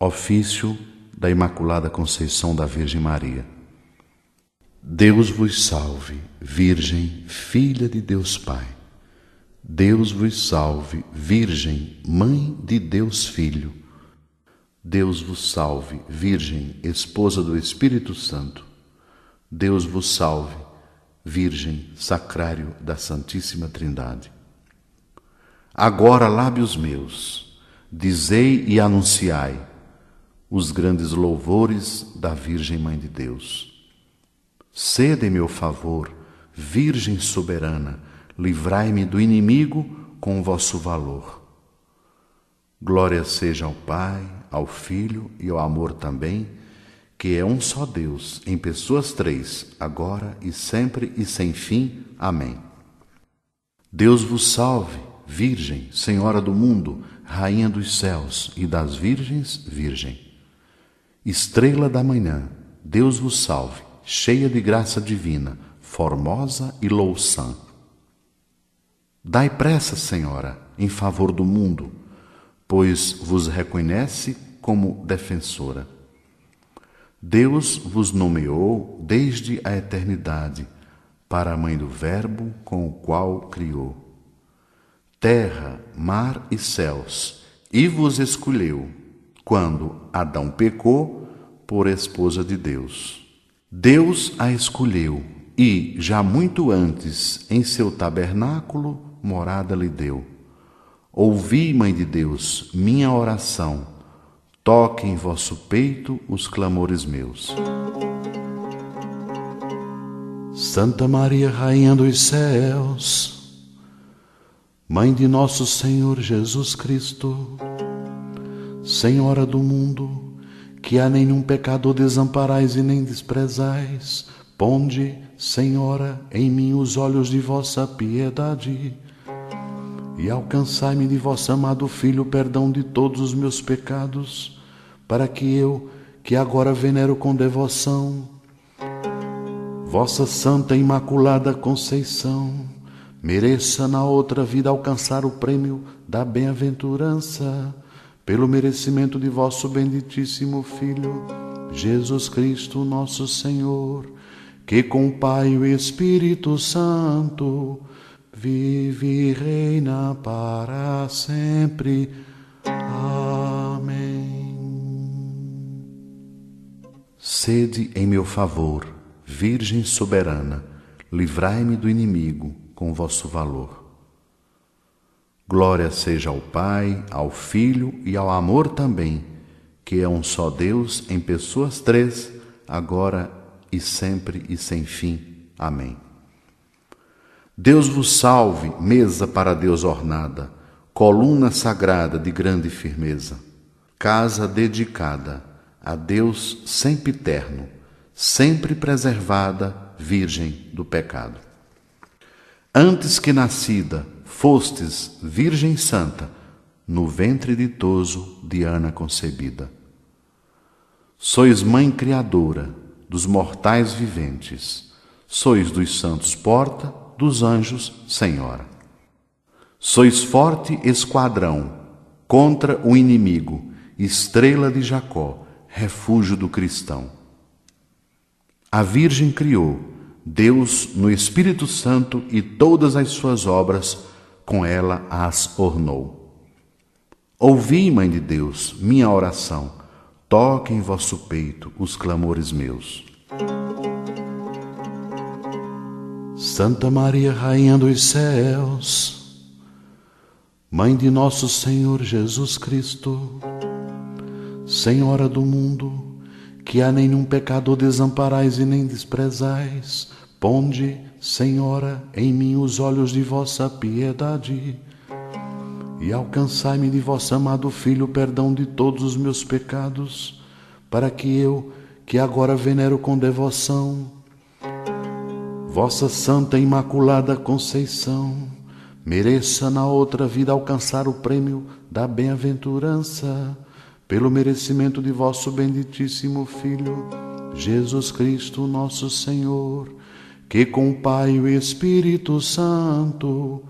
Ofício da Imaculada Conceição da Virgem Maria. Deus vos salve, Virgem, filha de Deus Pai. Deus vos salve, Virgem, mãe de Deus Filho. Deus vos salve, Virgem, esposa do Espírito Santo. Deus vos salve, Virgem, sacrário da Santíssima Trindade. Agora, lábios meus, dizei e anunciai os grandes louvores da Virgem Mãe de Deus. Sede em meu favor, Virgem soberana, livrai-me do inimigo com o vosso valor. Glória seja ao Pai, ao Filho e ao amor também, que é um só Deus, em pessoas três, agora e sempre e sem fim. Amém. Deus vos salve, Virgem, Senhora do mundo, Rainha dos céus e das virgens, Virgem. Estrela da manhã, Deus vos salve, cheia de graça divina, formosa e louçã. Dai pressa, Senhora, em favor do mundo, pois vos reconhece como defensora. Deus vos nomeou desde a eternidade para a mãe do Verbo com o qual criou terra, mar e céus, e vos escolheu quando Adão pecou por esposa de Deus. Deus a escolheu e, já muito antes, em seu tabernáculo, morada lhe deu. Ouvi, Mãe de Deus, minha oração, toque em vosso peito os clamores meus. Santa Maria, Rainha dos céus, Mãe de nosso Senhor Jesus Cristo, Senhora do mundo, que a nenhum pecador desamparais e nem desprezais, ponde, Senhora, em mim os olhos de vossa piedade. E alcançai-me de vosso amado Filho o perdão de todos os meus pecados, para que eu, que agora venero com devoção, vossa Santa Imaculada Conceição, mereça na outra vida alcançar o prêmio da bem-aventurança pelo merecimento de vosso benditíssimo Filho, Jesus Cristo, nosso Senhor, que com o Pai e o Espírito Santo vive e reina para sempre. Amém. Sede em meu favor, Virgem soberana, livrai-me do inimigo com vosso valor. Glória seja ao Pai, ao Filho e ao amor também, que é um só Deus em pessoas três, agora e sempre e sem fim. Amém. Deus vos salve, mesa para Deus ornada, coluna sagrada de grande firmeza, casa dedicada a Deus sempre eterno, sempre preservada, virgem do pecado. Antes que nascida, fostes Virgem Santa, no ventre ditoso de Ana concebida. Sois Mãe Criadora dos mortais viventes, sois dos santos porta, dos anjos Senhora. Sois forte esquadrão contra o inimigo, estrela de Jacó, refúgio do cristão. A Virgem criou, Deus no Espírito Santo e todas as suas obras com ela as ornou. Ouvi, Mãe de Deus, minha oração, toque em vosso peito os clamores meus. Santa Maria, Rainha dos céus, Mãe de nosso Senhor Jesus Cristo, Senhora do mundo, que a nenhum pecador desamparais e nem desprezais, Ponde, Senhora, em mim os olhos de vossa piedade e alcançai-me de vosso amado Filho o perdão de todos os meus pecados, para que eu, que agora venero com devoção, vossa Santa Imaculada Conceição, mereça na outra vida alcançar o prêmio da bem-aventurança, pelo merecimento de vosso benditíssimo Filho, Jesus Cristo, nosso Senhor que com o Pai e o Espírito Santo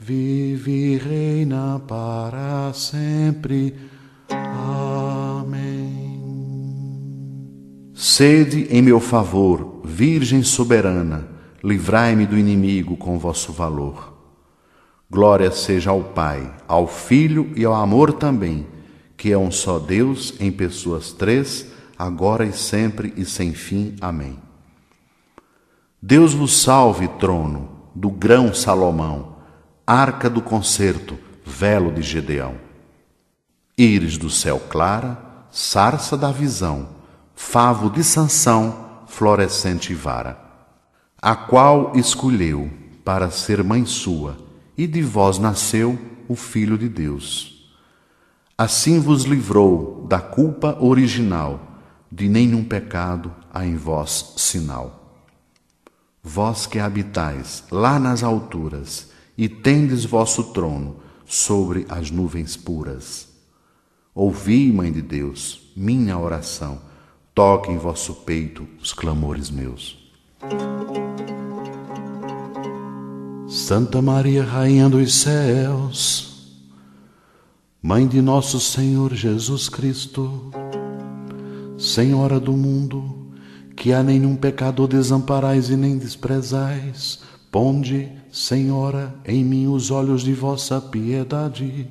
vive e reina para sempre. Amém. Sede em meu favor, Virgem soberana, livrai-me do inimigo com vosso valor. Glória seja ao Pai, ao Filho e ao amor também, que é um só Deus em pessoas três, agora e sempre e sem fim. Amém. Deus vos salve, trono do grão Salomão, arca do concerto, velo de Gedeão. Íris do céu clara, sarça da visão, favo de Sansão, florescente vara, a qual escolheu para ser mãe sua, e de vós nasceu o Filho de Deus. Assim vos livrou da culpa original, de nenhum pecado há em vós sinal. Vós que habitais lá nas alturas e tendes vosso trono sobre as nuvens puras. Ouvi, Mãe de Deus, minha oração, toque em vosso peito os clamores meus. Santa Maria, Rainha dos céus, Mãe de nosso Senhor Jesus Cristo, Senhora do mundo, que a nenhum pecador desamparais e nem desprezais. Ponde, Senhora, em mim os olhos de vossa piedade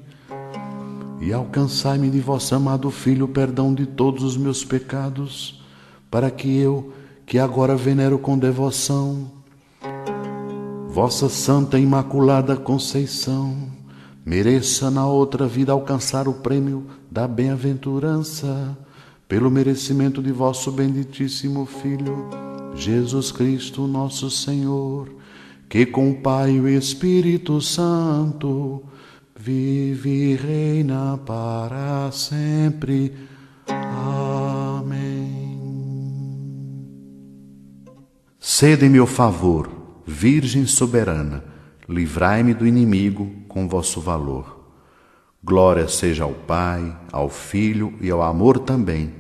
e alcançai-me de vosso amado Filho o perdão de todos os meus pecados, para que eu, que agora venero com devoção, vossa Santa Imaculada Conceição, mereça na outra vida alcançar o prêmio da bem-aventurança pelo merecimento de vosso benditíssimo Filho, Jesus Cristo, nosso Senhor, que com o Pai e o Espírito Santo vive e reina para sempre. Amém. Sede em meu favor, Virgem soberana, livrai-me do inimigo com vosso valor. Glória seja ao Pai, ao Filho e ao amor também,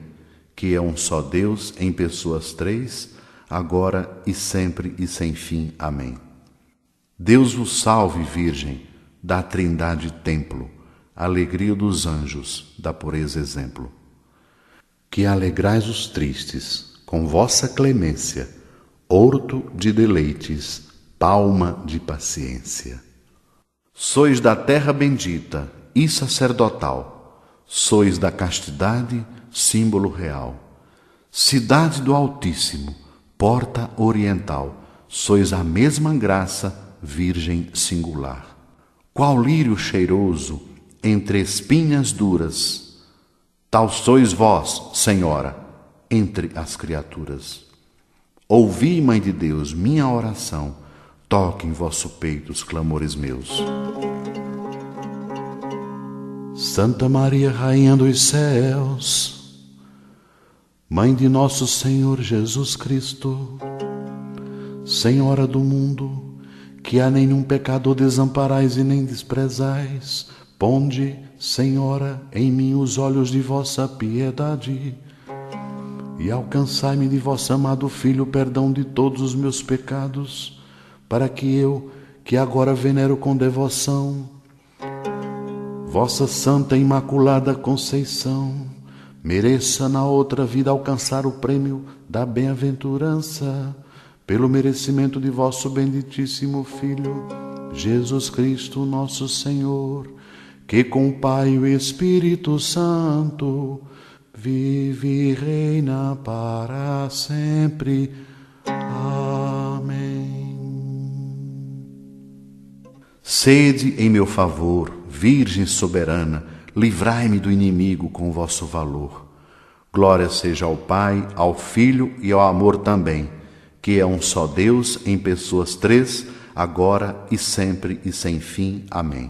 que é um só Deus em pessoas três, agora e sempre e sem fim. Amém. Deus vos salve, Virgem, da Trindade templo, alegria dos anjos, da pureza exemplo. Que alegrais os tristes com vossa clemência, horto de deleites, palma de paciência. Sois da terra bendita, e sacerdotal, sois da castidade símbolo real. Cidade do Altíssimo, porta oriental, sois a mesma graça, virgem singular. Qual lírio cheiroso entre espinhas duras, tal sois vós, Senhora, entre as criaturas. Ouvi, Mãe de Deus, minha oração, toque em vosso peito os clamores meus. Santa Maria, Rainha dos Céus, Mãe de nosso Senhor Jesus Cristo, Senhora do mundo, que a nenhum pecador desamparais e nem desprezais, ponde, Senhora, em mim os olhos de vossa piedade e alcançai-me de vosso amado Filho o perdão de todos os meus pecados, para que eu, que agora venero com devoção, Vossa Santa Imaculada Conceição mereça na outra vida alcançar o prêmio da bem-aventurança pelo merecimento de vosso benditíssimo Filho, Jesus Cristo, nosso Senhor, que com o Pai e o Espírito Santo vive e reina para sempre. Amém. Sede em meu favor Virgem soberana, livrai-me do inimigo com vosso valor. Glória seja ao Pai, ao Filho e ao amor também, que é um só Deus em pessoas três, agora e sempre e sem fim. Amém.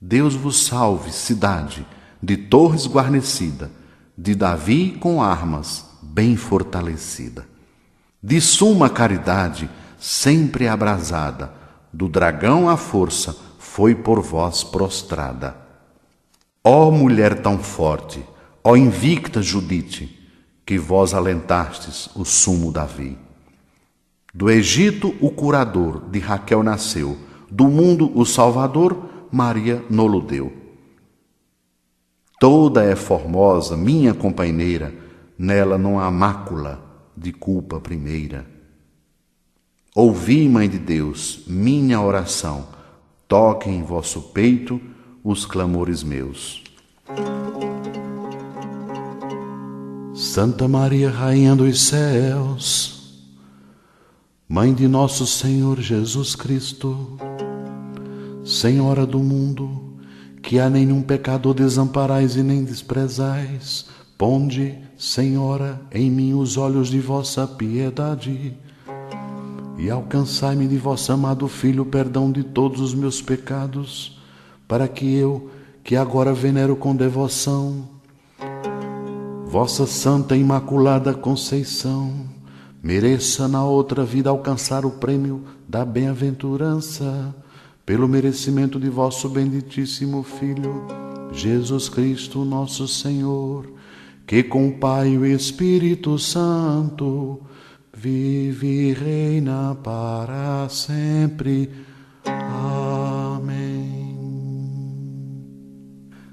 Deus vos salve, cidade de torres guarnecida, de Davi com armas bem fortalecida, de suma caridade sempre abrasada, do dragão a força foi por vós prostrada. Ó mulher tão forte, ó invicta Judite, que vós alentastes o sumo Davi. Do Egito o curador, de Raquel nasceu, do mundo o Salvador, Maria nolo deu. Toda é formosa, minha companheira, nela não há mácula de culpa primeira. Ouvi, Mãe de Deus, minha oração, toque em vosso peito os clamores meus. Santa Maria, Rainha dos Céus, Mãe de nosso Senhor Jesus Cristo, Senhora do mundo, que a nenhum pecador desamparais e nem desprezais, ponde, Senhora, em mim os olhos de vossa piedade e alcançai-me de vosso amado Filho o perdão de todos os meus pecados, para que eu, que agora venero com devoção, vossa Santa Imaculada Conceição, mereça na outra vida alcançar o prêmio da bem-aventurança, pelo merecimento de vosso benditíssimo Filho, Jesus Cristo, nosso Senhor, que com o Pai e o Espírito Santo vive e reina para sempre. Amém.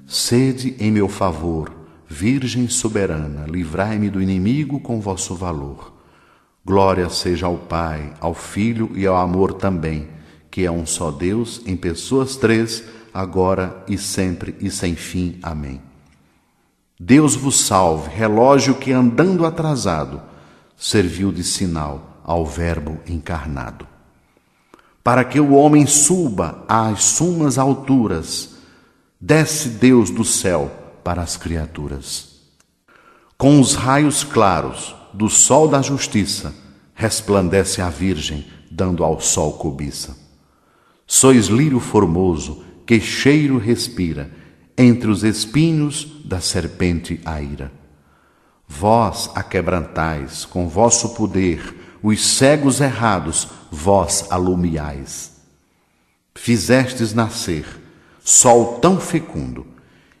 Sede em meu favor, Virgem soberana, livrai-me do inimigo com vosso valor. Glória seja ao Pai, ao Filho e ao amor também, que é um só Deus, em pessoas três, agora e sempre e sem fim. Amém. Deus vos salve, relógio que andando atrasado, serviu de sinal ao Verbo encarnado. Para que o homem suba às sumas alturas, desce Deus do céu para as criaturas. Com os raios claros do sol da justiça, resplandece a Virgem, dando ao sol cobiça. Sois lírio formoso, que cheiro respira, entre os espinhos da serpente a ira. Vós aquebrantais com vosso poder os cegos errados, vós alumiais. Fizestes nascer sol tão fecundo,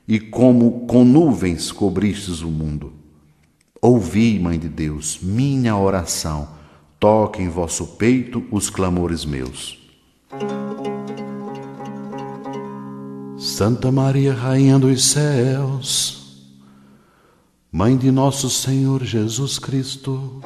e como com nuvens cobristes o mundo. Ouvi, Mãe de Deus, minha oração, toque em vosso peito os clamores meus. Santa Maria, Rainha dos Céus, Mãe de nosso Senhor Jesus Cristo,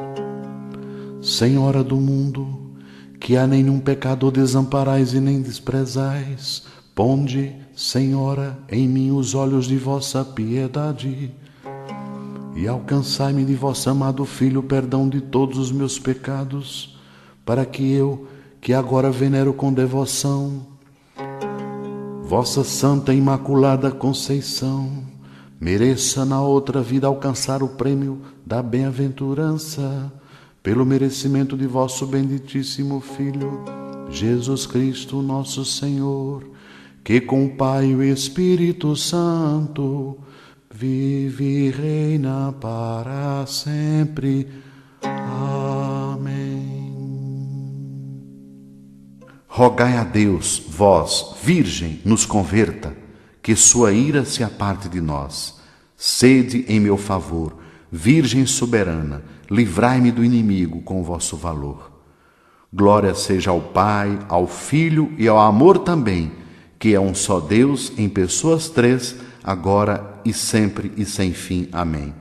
Senhora do mundo, que a nenhum pecador desamparais e nem desprezais, ponde, Senhora, em mim os olhos de vossa piedade, e alcançai-me de vosso amado Filho o perdão de todos os meus pecados, para que eu, que agora venero com devoção, vossa Santa Imaculada Conceição, mereça na outra vida alcançar o prêmio da bem-aventurança, pelo merecimento de vosso benditíssimo Filho, Jesus Cristo, nosso Senhor, que com o Pai e o Espírito Santo vive e reina para sempre. Amém. Rogai a Deus, vós, Virgem, nos converta que sua ira se aparte de nós. Sede em meu favor, Virgem soberana, livrai-me do inimigo com vosso valor. Glória seja ao Pai, ao Filho e ao amor também, que é um só Deus em pessoas três, agora e sempre e sem fim. Amém.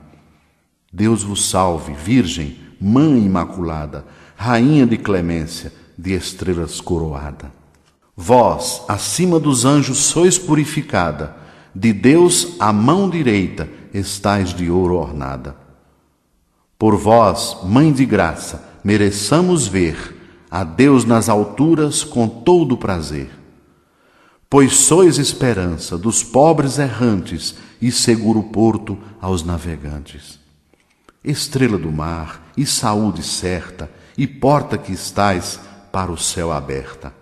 Deus vos salve, Virgem, Mãe Imaculada, Rainha de clemência, de estrelas coroada. Vós, acima dos anjos, sois purificada, de Deus a mão direita estais de ouro ornada. Por vós, Mãe de graça, mereçamos ver a Deus nas alturas com todo prazer. Pois sois esperança dos pobres errantes e seguro porto aos navegantes. Estrela do mar e saúde certa, e porta que estais para o céu aberta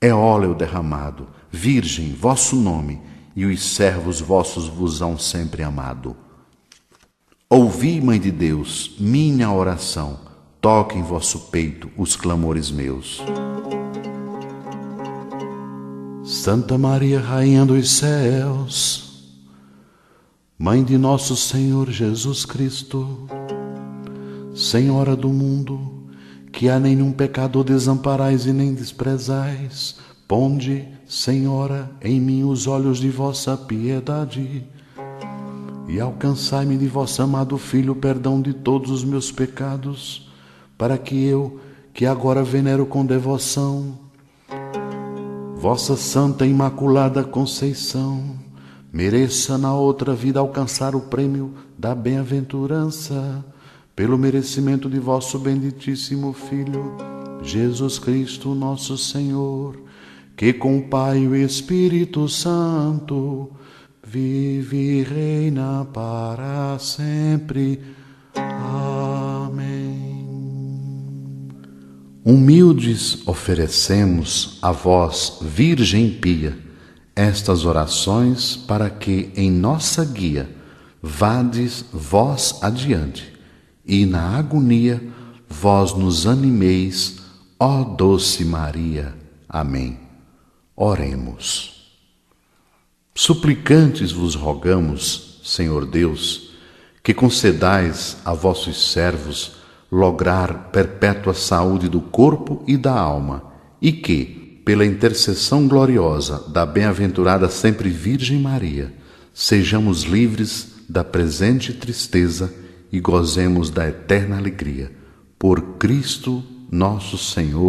é óleo derramado, Virgem, vosso nome, e os servos vossos vos hão sempre amado. Ouvi, Mãe de Deus, minha oração, toque em vosso peito os clamores meus. Santa Maria, Rainha dos Céus, Mãe de nosso Senhor Jesus Cristo, Senhora do mundo, que a nenhum pecador desamparais e nem desprezais. Ponde, Senhora, em mim os olhos de vossa piedade, e alcançai-me de vosso amado Filho o perdão de todos os meus pecados, para que eu, que agora venero com devoção, vossa Santa Imaculada Conceição, mereça na outra vida alcançar o prêmio da bem-aventurança, pelo merecimento de vosso benditíssimo Filho, Jesus Cristo, nosso Senhor, que com o Pai e o Espírito Santo, vive e reina para sempre. Amém. Humildes oferecemos a vós, Virgem Pia, estas orações para que em nossa guia vades vós adiante e na agonia vós nos animeis, ó doce Maria. Amém. Oremos. Suplicantes vos rogamos, Senhor Deus, que concedais a vossos servos lograr perpétua saúde do corpo e da alma, e que, pela intercessão gloriosa da bem-aventurada sempre Virgem Maria, sejamos livres da presente tristeza e gozemos da eterna alegria. Por Cristo nosso Senhor.